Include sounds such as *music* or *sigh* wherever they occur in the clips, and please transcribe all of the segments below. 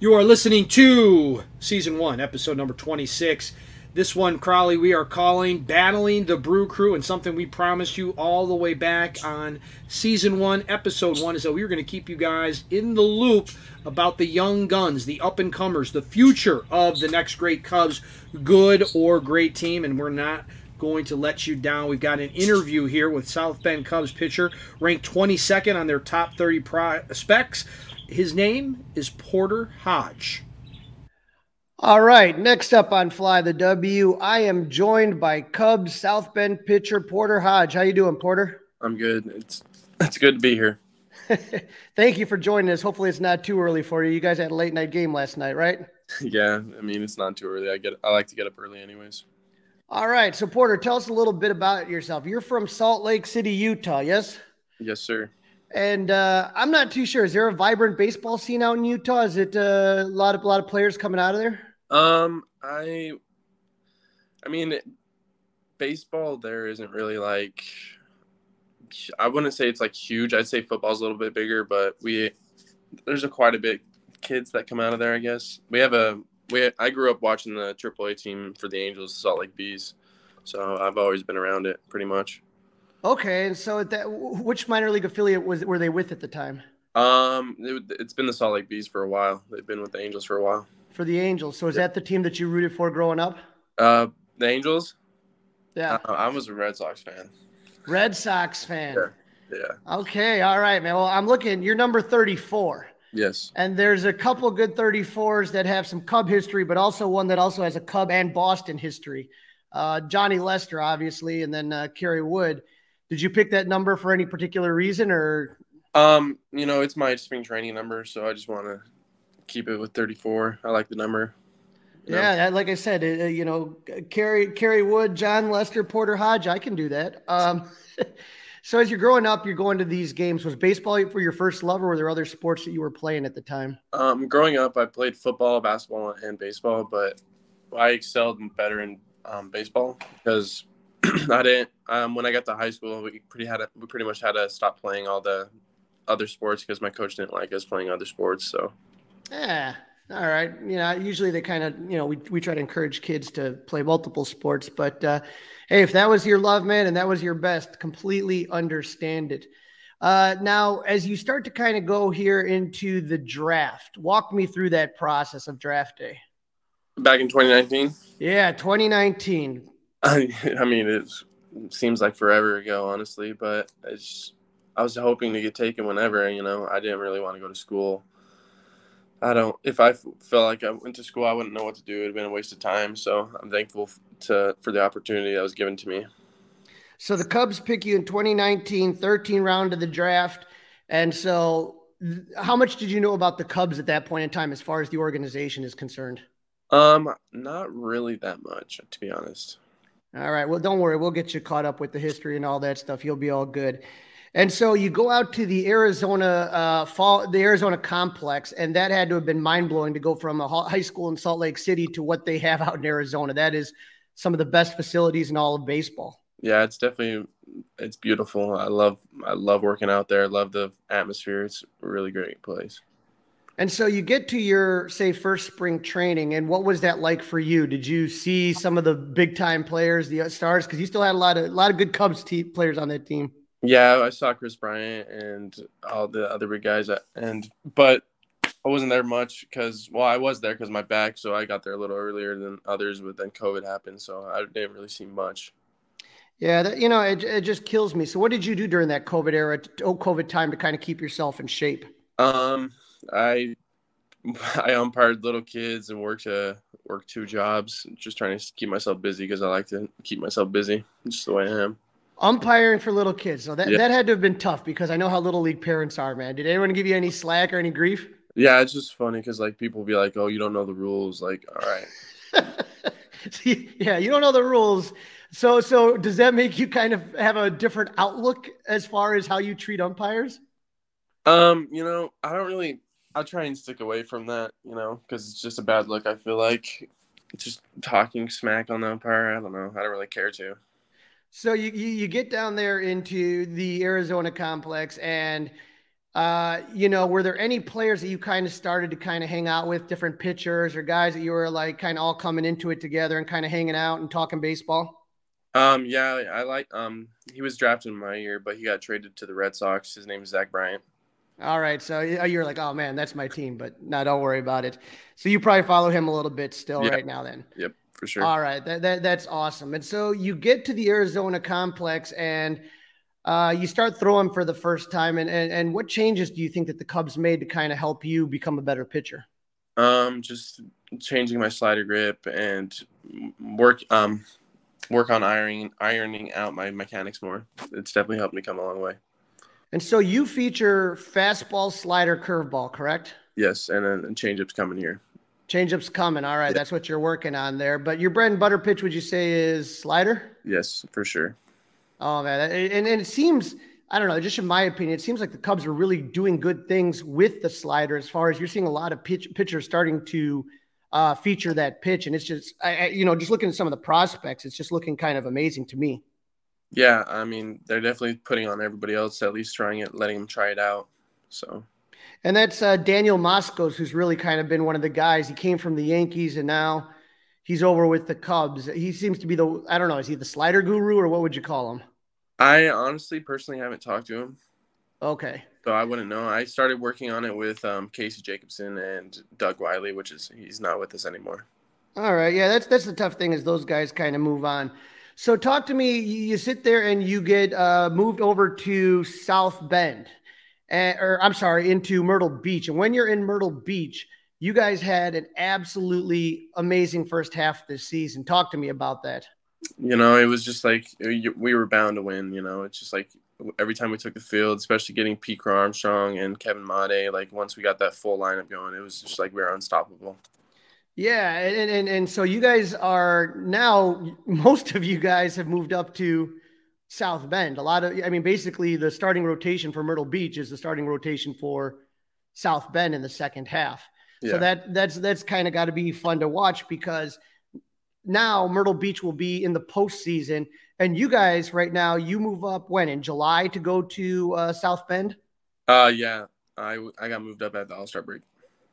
You are listening to season one, episode number 26. This one, Crawly, we are calling Battling the Brew Crew, and something we promised you all the way back on season one, episode one, is that we were going to keep you guys in the loop about the young guns, the up and comers, the future of the next great Cubs, good or great team, and we're not going to let you down. We've got an interview here with South Bend Cubs pitcher, ranked 22nd on their top 30 prospects. His name is Porter Hodge. All right, next up on Fly the W, I am joined by Cubs South Bend pitcher Porter Hodge. How you doing, Porter? I'm good. It's it's good to be here. *laughs* Thank you for joining us. Hopefully, it's not too early for you. You guys had a late night game last night, right? *laughs* yeah, I mean it's not too early. I get I like to get up early, anyways. All right, so Porter, tell us a little bit about yourself. You're from Salt Lake City, Utah, yes? Yes, sir. And uh, I'm not too sure. Is there a vibrant baseball scene out in Utah? Is it uh, a lot of a lot of players coming out of there? Um, I, I mean, baseball there isn't really like. I wouldn't say it's like huge. I'd say football's a little bit bigger, but we there's a quite a bit kids that come out of there. I guess we have a we. I grew up watching the AAA team for the Angels, Salt Lake Bees, so I've always been around it pretty much. Okay, and so that which minor league affiliate was were they with at the time? Um, it, has been the Salt Lake Bees for a while. They've been with the Angels for a while. For the Angels, so is that the team that you rooted for growing up? Uh, the Angels. Yeah, uh, I was a Red Sox fan. Red Sox fan. Yeah. yeah. Okay. All right, man. Well, I'm looking. You're number 34. Yes. And there's a couple good 34s that have some Cub history, but also one that also has a Cub and Boston history. Uh, Johnny Lester, obviously, and then uh, Kerry Wood. Did you pick that number for any particular reason or? Um, you know, it's my spring training number, so I just want to keep it with 34. I like the number. Yeah, like I said, uh, you know, Kerry Kerry Wood, Jon Lester, Porter Hodge, I can do that. Um, *laughs* so as you're growing up, you're going to these games. Was baseball for your first love, or were there other sports that you were playing at the time? Um, growing up, I played football, basketball, and baseball, but I excelled better in um, baseball because *clears throat* I didn't. Um, when I got to high school, we pretty had a, we pretty much had to stop playing all the other sports because my coach didn't like us playing other sports. So, yeah, all right. You know, usually they kind of you know we we try to encourage kids to play multiple sports, but uh, hey, if that was your love, man, and that was your best, completely understand it. Uh, now, as you start to kind of go here into the draft, walk me through that process of draft day. Back in 2019. Yeah, 2019 I, *laughs* I mean, it seems like forever ago, honestly, but it's, I was hoping to get taken whenever, you know, I didn't really want to go to school. I don't, if I felt like I went to school, I wouldn't know what to do. It would have been a waste of time. So I'm thankful to, for the opportunity that was given to me. So the Cubs pick you in 2019, 13 round of the draft. And so how much did you know about the Cubs at that point in time, as far as the organization is concerned? Um, not really that much, to be honest. All right. Well, don't worry. We'll get you caught up with the history and all that stuff. You'll be all good. And so you go out to the Arizona uh, fall, the Arizona complex, and that had to have been mind blowing to go from a high school in Salt Lake City to what they have out in Arizona. That is some of the best facilities in all of baseball. Yeah, it's definitely it's beautiful. I love I love working out there. I love the atmosphere. It's a really great place. And so you get to your say first spring training, and what was that like for you? Did you see some of the big time players, the stars? Because you still had a lot of a lot of good Cubs te- players on that team. Yeah, I saw Kris Bryant and all the other big guys, and but I wasn't there much because well, I was there because my back, so I got there a little earlier than others. But then COVID happened, so I didn't really see much. Yeah, that, you know, it, it just kills me. So, what did you do during that COVID era, oh, COVID time, to kind of keep yourself in shape? Um, I *laughs* I umpired little kids and worked uh work two jobs, just trying to keep myself busy because I like to keep myself busy, just the way I am. Umpiring for little kids, so that, yeah. that had to have been tough because I know how little league parents are, man. Did anyone give you any slack or any grief? Yeah, it's just funny because like people be like, "Oh, you don't know the rules." Like, all right. *laughs* yeah, you don't know the rules. So, so does that make you kind of have a different outlook as far as how you treat umpires? Um, you know, I don't really I try and stick away from that, you know, because it's just a bad look. I feel like just talking smack on the umpire. I don't know. I don't really care to. So you you, you get down there into the Arizona complex, and Uh, you know, were there any players that you kind of started to kind of hang out with, different pitchers or guys that you were like kind of all coming into it together and kind of hanging out and talking baseball? Um, yeah, I like. Um, he was drafted in my year, but he got traded to the Red Sox. His name is Zach Bryant. All right, so you're like, oh man, that's my team, but no, don't worry about it. So you probably follow him a little bit still Yep. right now, then. Yep, for sure. All right, that, that that's awesome. And so you get to the Arizona complex and uh, you start throwing for the first time. And, and and what changes do you think that the Cubs made to kind of help you become a better pitcher? Um, just changing my slider grip and work um work on ironing ironing out my mechanics more. It's definitely helped me come a long way. And so you feature fastball, slider, curveball, correct? Yes, and then changeups coming here. Changeup's coming. All right, that's what you're working on there. But your bread and butter pitch, would you say, is slider? Yes, for sure. Oh man, and, and it seems I don't know, just in my opinion, it seems like the Cubs are really doing good things with the slider. As far as you're seeing a lot of pitch, pitchers starting to uh, feature that pitch, and it's just I, I, you know just looking at some of the prospects, it's just looking kind of amazing to me. Yeah, I mean they're definitely putting on everybody else at least trying it, letting them try it out. So And that's uh, Daniel Moskos, who's really kind of been one of the guys. He came from the Yankees, and now he's over with the Cubs. He seems to be the I don't know, is he the slider guru or what would you call him? I honestly personally haven't talked to him, Okay. so I wouldn't know. I started working on it with um, Casey Jacobson and Doug Wiley, which is he's not with us anymore. All right. Yeah, that's that's the tough thing is those guys kind of move on. So talk to me. You sit there and you get uh, moved over to South Bend, and, or I'm sorry, into Myrtle Beach. And when you're in Myrtle Beach, you guys had an absolutely amazing first half this season. Talk to me about that. You know, it was just like we were bound to win. You know, it's just like every time we took the field, especially getting Pete Armstrong and Kevin Made. Like once we got that full lineup going, it was just like we were unstoppable. Yeah, and, and and so you guys are now most of you guys have moved up to South Bend. A lot of I mean basically the starting rotation for Myrtle Beach is the starting rotation for South Bend in the second half. Yeah. So that that's that's kind of got to be fun to watch because now Myrtle Beach will be in the postseason, and you guys right now you move up when in July to go to uh, South Bend. uh, yeah, I I got moved up at the All Star break.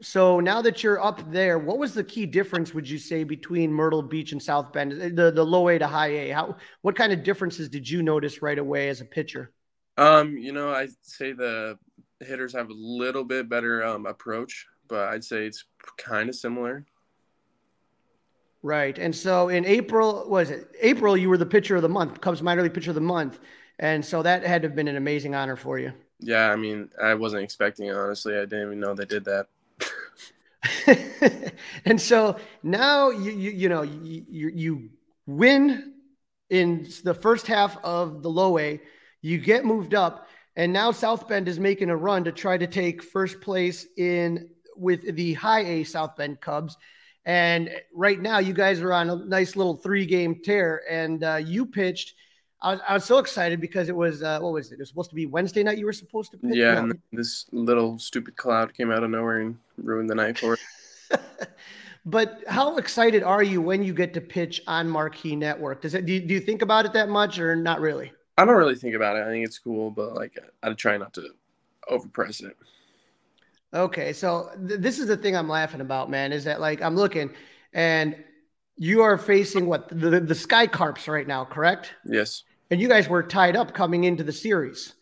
So now that you're up there, what was the key difference would you say between Myrtle Beach and South Bend, the the low A to high A? How what kind of differences did you notice right away as a pitcher? Um, you know, I'd say the hitters have a little bit better um, approach, but I'd say it's kind of similar. Right. And so in April, was it April? You were the pitcher of the month, Cubs minor league pitcher of the month, and so that had to have been an amazing honor for you. Yeah, I mean, I wasn't expecting it, honestly. I didn't even know they did that. *laughs* and so now you you, you know you, you win in the first half of the low A, you get moved up, and now South Bend is making a run to try to take first place in with the high A South Bend Cubs. And right now, you guys are on a nice little three game tear, and uh, you pitched. I was, I was so excited because it was uh, what was it? It was supposed to be Wednesday night. You were supposed to pitch. Yeah, No. and this little stupid cloud came out of nowhere and ruined the night for it. *laughs* but how excited are you when you get to pitch on Marquee Network? Does it do you, do you think about it that much or not really? I don't really think about it. I think it's cool, but like I try not to overpress it. Okay, so th- this is the thing I'm laughing about, man. Is that like I'm looking, and you are facing what the the, Sky Carps right now, correct? Yes. And you guys were tied up coming into the series.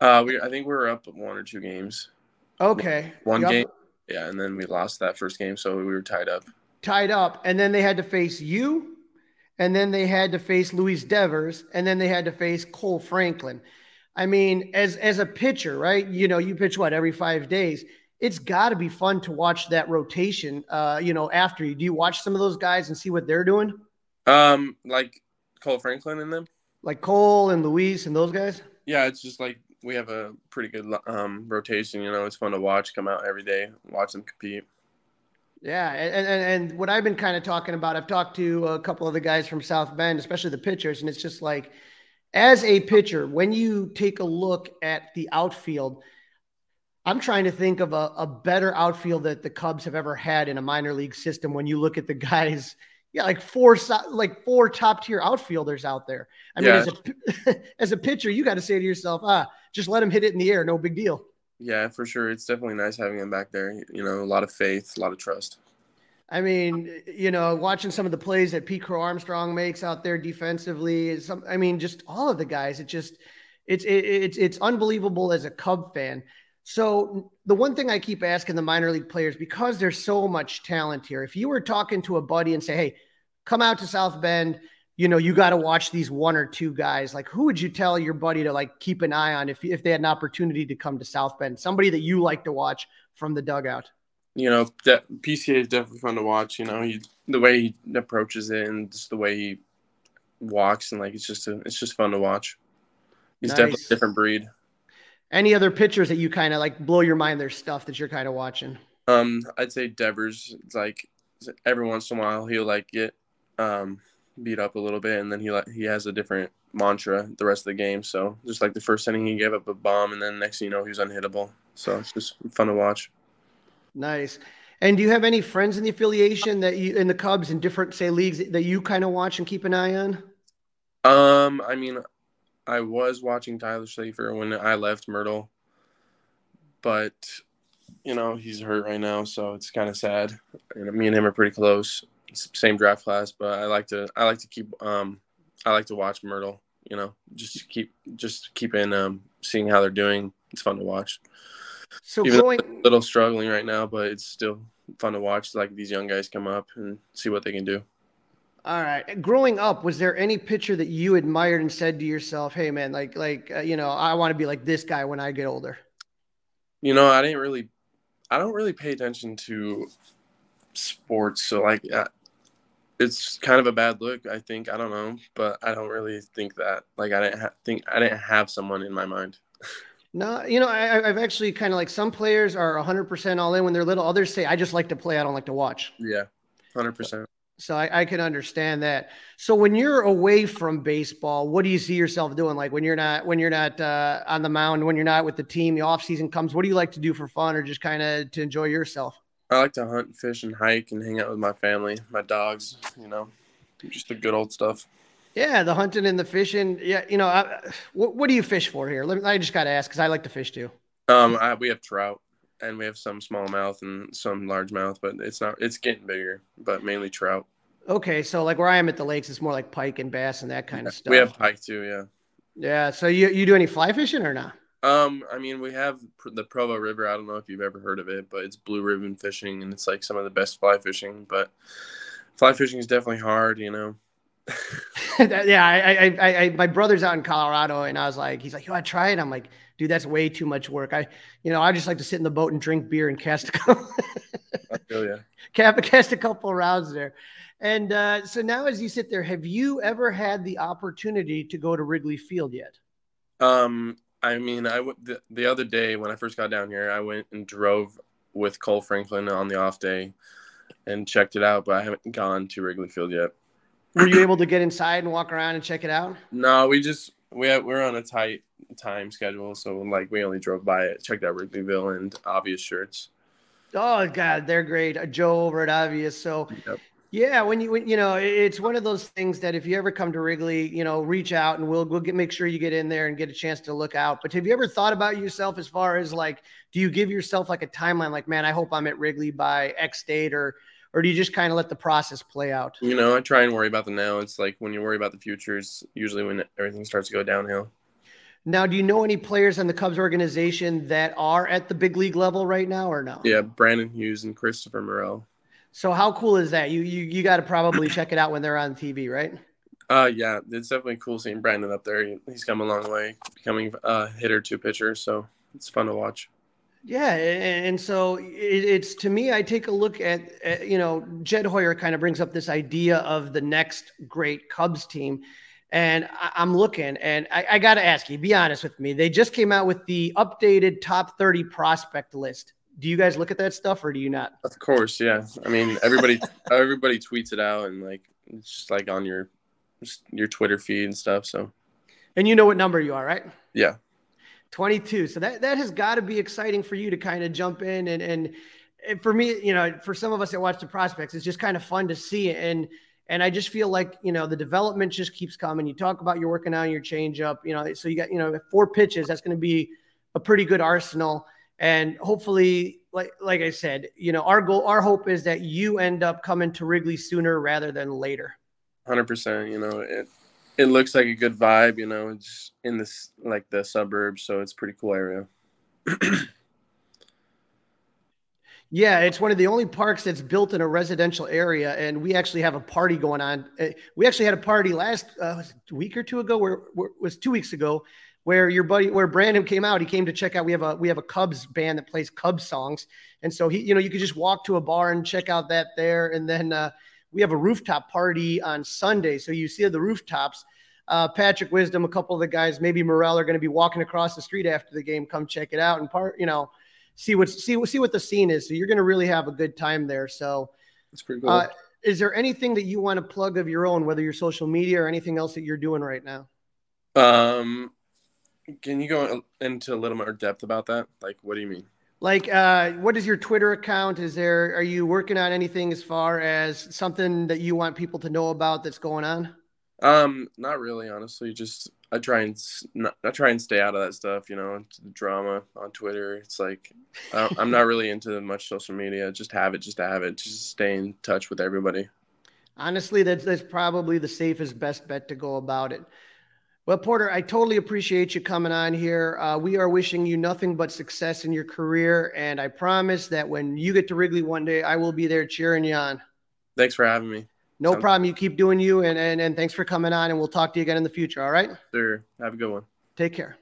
Uh, we I think we were up one or two games. Okay, One game. Yeah, and then we lost that first game, so we were tied up. tied up, and then they had to face you, and then they had to face Luis Devers, and then they had to face Cole Franklin. I mean, as as a pitcher, right? You know, you pitch what every five days. It's got to be fun to watch that rotation. Uh, you know, after you do you watch some of those guys and see what they're doing, Um, like Cole Franklin and them. like Cole and Luis and those guys? Yeah, it's just like we have a pretty good um rotation. You know, it's fun to watch. Come out every day, watch them compete. Yeah, and, and and what I've been kind of talking about, I've talked to a couple of the guys from South Bend, especially the pitchers, and it's just like, as a pitcher, when you take a look at the outfield, I'm trying to think of a, a better outfield that the Cubs have ever had in a minor league system. When you look at the guys, *laughs* yeah, like four like four top tier outfielders out there. I mean, as a *laughs* as a pitcher, you got to say to yourself, ah, just let him hit it in the air, no big deal. Yeah, for sure. It's definitely nice having him back there. You know, a lot of faith, a lot of trust. I mean, you know, watching some of the plays that Pete Crow Armstrong makes out there defensively, some, I mean, just all of the guys. It just, it's it, it's it's unbelievable as a Cub fan. So the one thing I keep asking the minor league players because there's so much talent here. If you were talking to a buddy and say, "Hey, come out to South Bend," you know, you got to watch these one or two guys. Like, who would you tell your buddy to like keep an eye on if if they had an opportunity to come to South Bend? Somebody that you like to watch from the dugout you know, that PCA is definitely fun to watch. You know, he the way he approaches it and just the way he walks and like it's just a, it's just fun to watch. He's nice. definitely a different breed. Any other pitchers that you kind of like blow your mind? Their stuff that you're kind of watching. Um, I'd say Devers. It's like every once in a while he'll like get um beat up a little bit, and then he like he has a different mantra the rest of the game. So just like the first inning, he gave up a bomb, and then next thing you know, he was unhittable. So it's just fun to watch. Nice. And do you have any friends in the affiliation that you in the Cubs in different say leagues that you kind of watch and keep an eye on? Um, I mean, I was watching Tyler Schlaffer when I left Myrtle, but you know he's hurt right now, so it's kind of sad. And me and him are pretty close, same draft class. But I like to I like to keep um I like to watch Myrtle. You know, just keep just keep in um seeing how they're doing. It's fun to watch. So Even going a little struggling right now, but it's still fun to watch. Like these young guys come up and see what they can do. All right. Growing up, was there any pitcher that you admired and said to yourself, "Hey, man, like, like, uh, you know, I want to be like this guy when I get older"? You know, I didn't really, I don't really pay attention to sports, so like, uh, it's kind of a bad look. I think I don't know, but I don't really think that. Like, I didn't ha- think I didn't have someone in my mind. No, you know, I, have actually kind of like some players are 100% all in when they're little. Others say, I just like to play. I don't like to watch. Yeah, 100%. So I, I, can understand that. So when you're away from baseball, what do you see yourself doing? Like when you're not when you're not uh, on the mound, when you're not with the team, the off season comes. What do you like to do for fun, or just kind of to enjoy yourself? I like to hunt, fish, and hike, and hang out with my family, my dogs. You know, just the good old stuff. Yeah, the hunting and the fishing. Yeah, you know, I, what, what do you fish for here? Me, I just got to ask because I like to fish too. Um, I, we have trout and we have some smallmouth and some largemouth, but it's not. It's getting bigger, but mainly trout. Okay, so like where I am at the lakes, it's more like pike and bass and that kind yeah, of stuff. We have pike too, yeah. Yeah. So you you do any fly fishing or not? Um, I mean, we have the Provo River. I don't know if you've ever heard of it, but it's blue ribbon fishing, and it's like some of the best fly fishing. But fly fishing is definitely hard, you know. *laughs* yeah, I, I, I, my brother's out in Colorado, and I was like, he's like, "You I try it?" I'm like, "Dude, that's way too much work." I, you know, I just like to sit in the boat and drink beer and cast a couple. I feel. *laughs* Cast a couple rounds there, and uh, so now as you sit there, have you ever had the opportunity to go to Wrigley Field yet? Um, I mean, I w- the, the other day when I first got down here, I went and drove with Cole Franklin on the off day and checked it out, but I haven't gone to Wrigley Field yet. Were you able to get inside and walk around and check it out? No, we just we have, we're on a tight time schedule, so like we only drove by it, checked out Wrigleyville and Obvious shirts. Oh God, they're great. Uh, Joe over at Obvious. So yep. yeah, when you when, you know, it's one of those things that if you ever come to Wrigley, you know, reach out and we'll we'll get make sure you get in there and get a chance to look out. But have you ever thought about yourself as far as like, do you give yourself like a timeline? Like, man, I hope I'm at Wrigley by X date or or do you just kind of let the process play out? You know, I try and worry about the now. It's like when you worry about the future, it's usually when everything starts to go downhill. Now, do you know any players in the Cubs organization that are at the big league level right now, or no? Yeah, Brandon Hughes and Christopher Morel. So, how cool is that? You you you got to probably *clears throat* check it out when they're on TV, right? Uh, yeah, it's definitely cool seeing Brandon up there. He's come a long way, becoming a hitter to pitcher, so it's fun to watch. Yeah, and so it's to me, I take a look at, at you know, Jed Hoyer kind of brings up this idea of the next great Cubs team. And I'm looking, and I, I got to ask you, be honest with me. They just came out with the updated top 30 prospect list. Do you guys look at that stuff, or do you not? Of course, yeah. I mean, everybody, *laughs* everybody tweets it out, and like it's just like on your your Twitter feed and stuff. So, and you know what number you are, right? Yeah. 22. So that that has got to be exciting for you to kind of jump in and and for me, you know, for some of us that watch the prospects, it's just kind of fun to see it. And and I just feel like you know the development just keeps coming. You talk about you're working on your changeup, you know, so you got you know four pitches. That's going to be a pretty good arsenal. and hopefully, like like I said, you know, our goal, our hope is that you end up coming to Wrigley sooner rather than later. Hundred percent. You know, it it looks like a good vibe. You know, it's in this like the suburbs, so it's pretty cool area. *clears throat* Yeah, it's one of the only parks that's built in a residential area, and we actually have a party going on. Uh, we actually had a party last uh, week or two ago, where, where was two weeks ago, where your buddy, where Brandon came out. He came to check out. We have a we have a Cubs band that plays Cubs songs, and so he, you know, you could just walk to a bar and check out that there, and then uh, we have a rooftop party on Sunday. So you see the rooftops. Uh, Patrick Wisdom, a couple of the guys, maybe Morel are going to be walking across the street after the game. Come check it out and part, you know see what see see what the scene is. So you're going to really have a good time there. So it's pretty cool. Uh, is there anything that you want to plug of your own, whether your social media or anything else that you're doing right now? Um, can you go into a little more depth about that? Like, what do you mean? Like, uh, what is your Twitter account? Is there are you working on anything as far as something that you want people to know about that's going on? Um, not really, honestly. Just I try and not, I try and stay out of that stuff, you know, the drama on Twitter. It's like I'm not really into much social media. Just have it, just to have it, just stay in touch with everybody. Honestly, that's that's probably the safest, best bet to go about it. Well, Porter, I totally appreciate you coming on here. Uh, we are wishing you nothing but success in your career, and I promise that when you get to Wrigley one day, I will be there cheering you on. Thanks for having me. No problem. You keep doing you, and, and and thanks for coming on, and we'll talk to you again in the future. All right. Sure. Have a good one. Take care.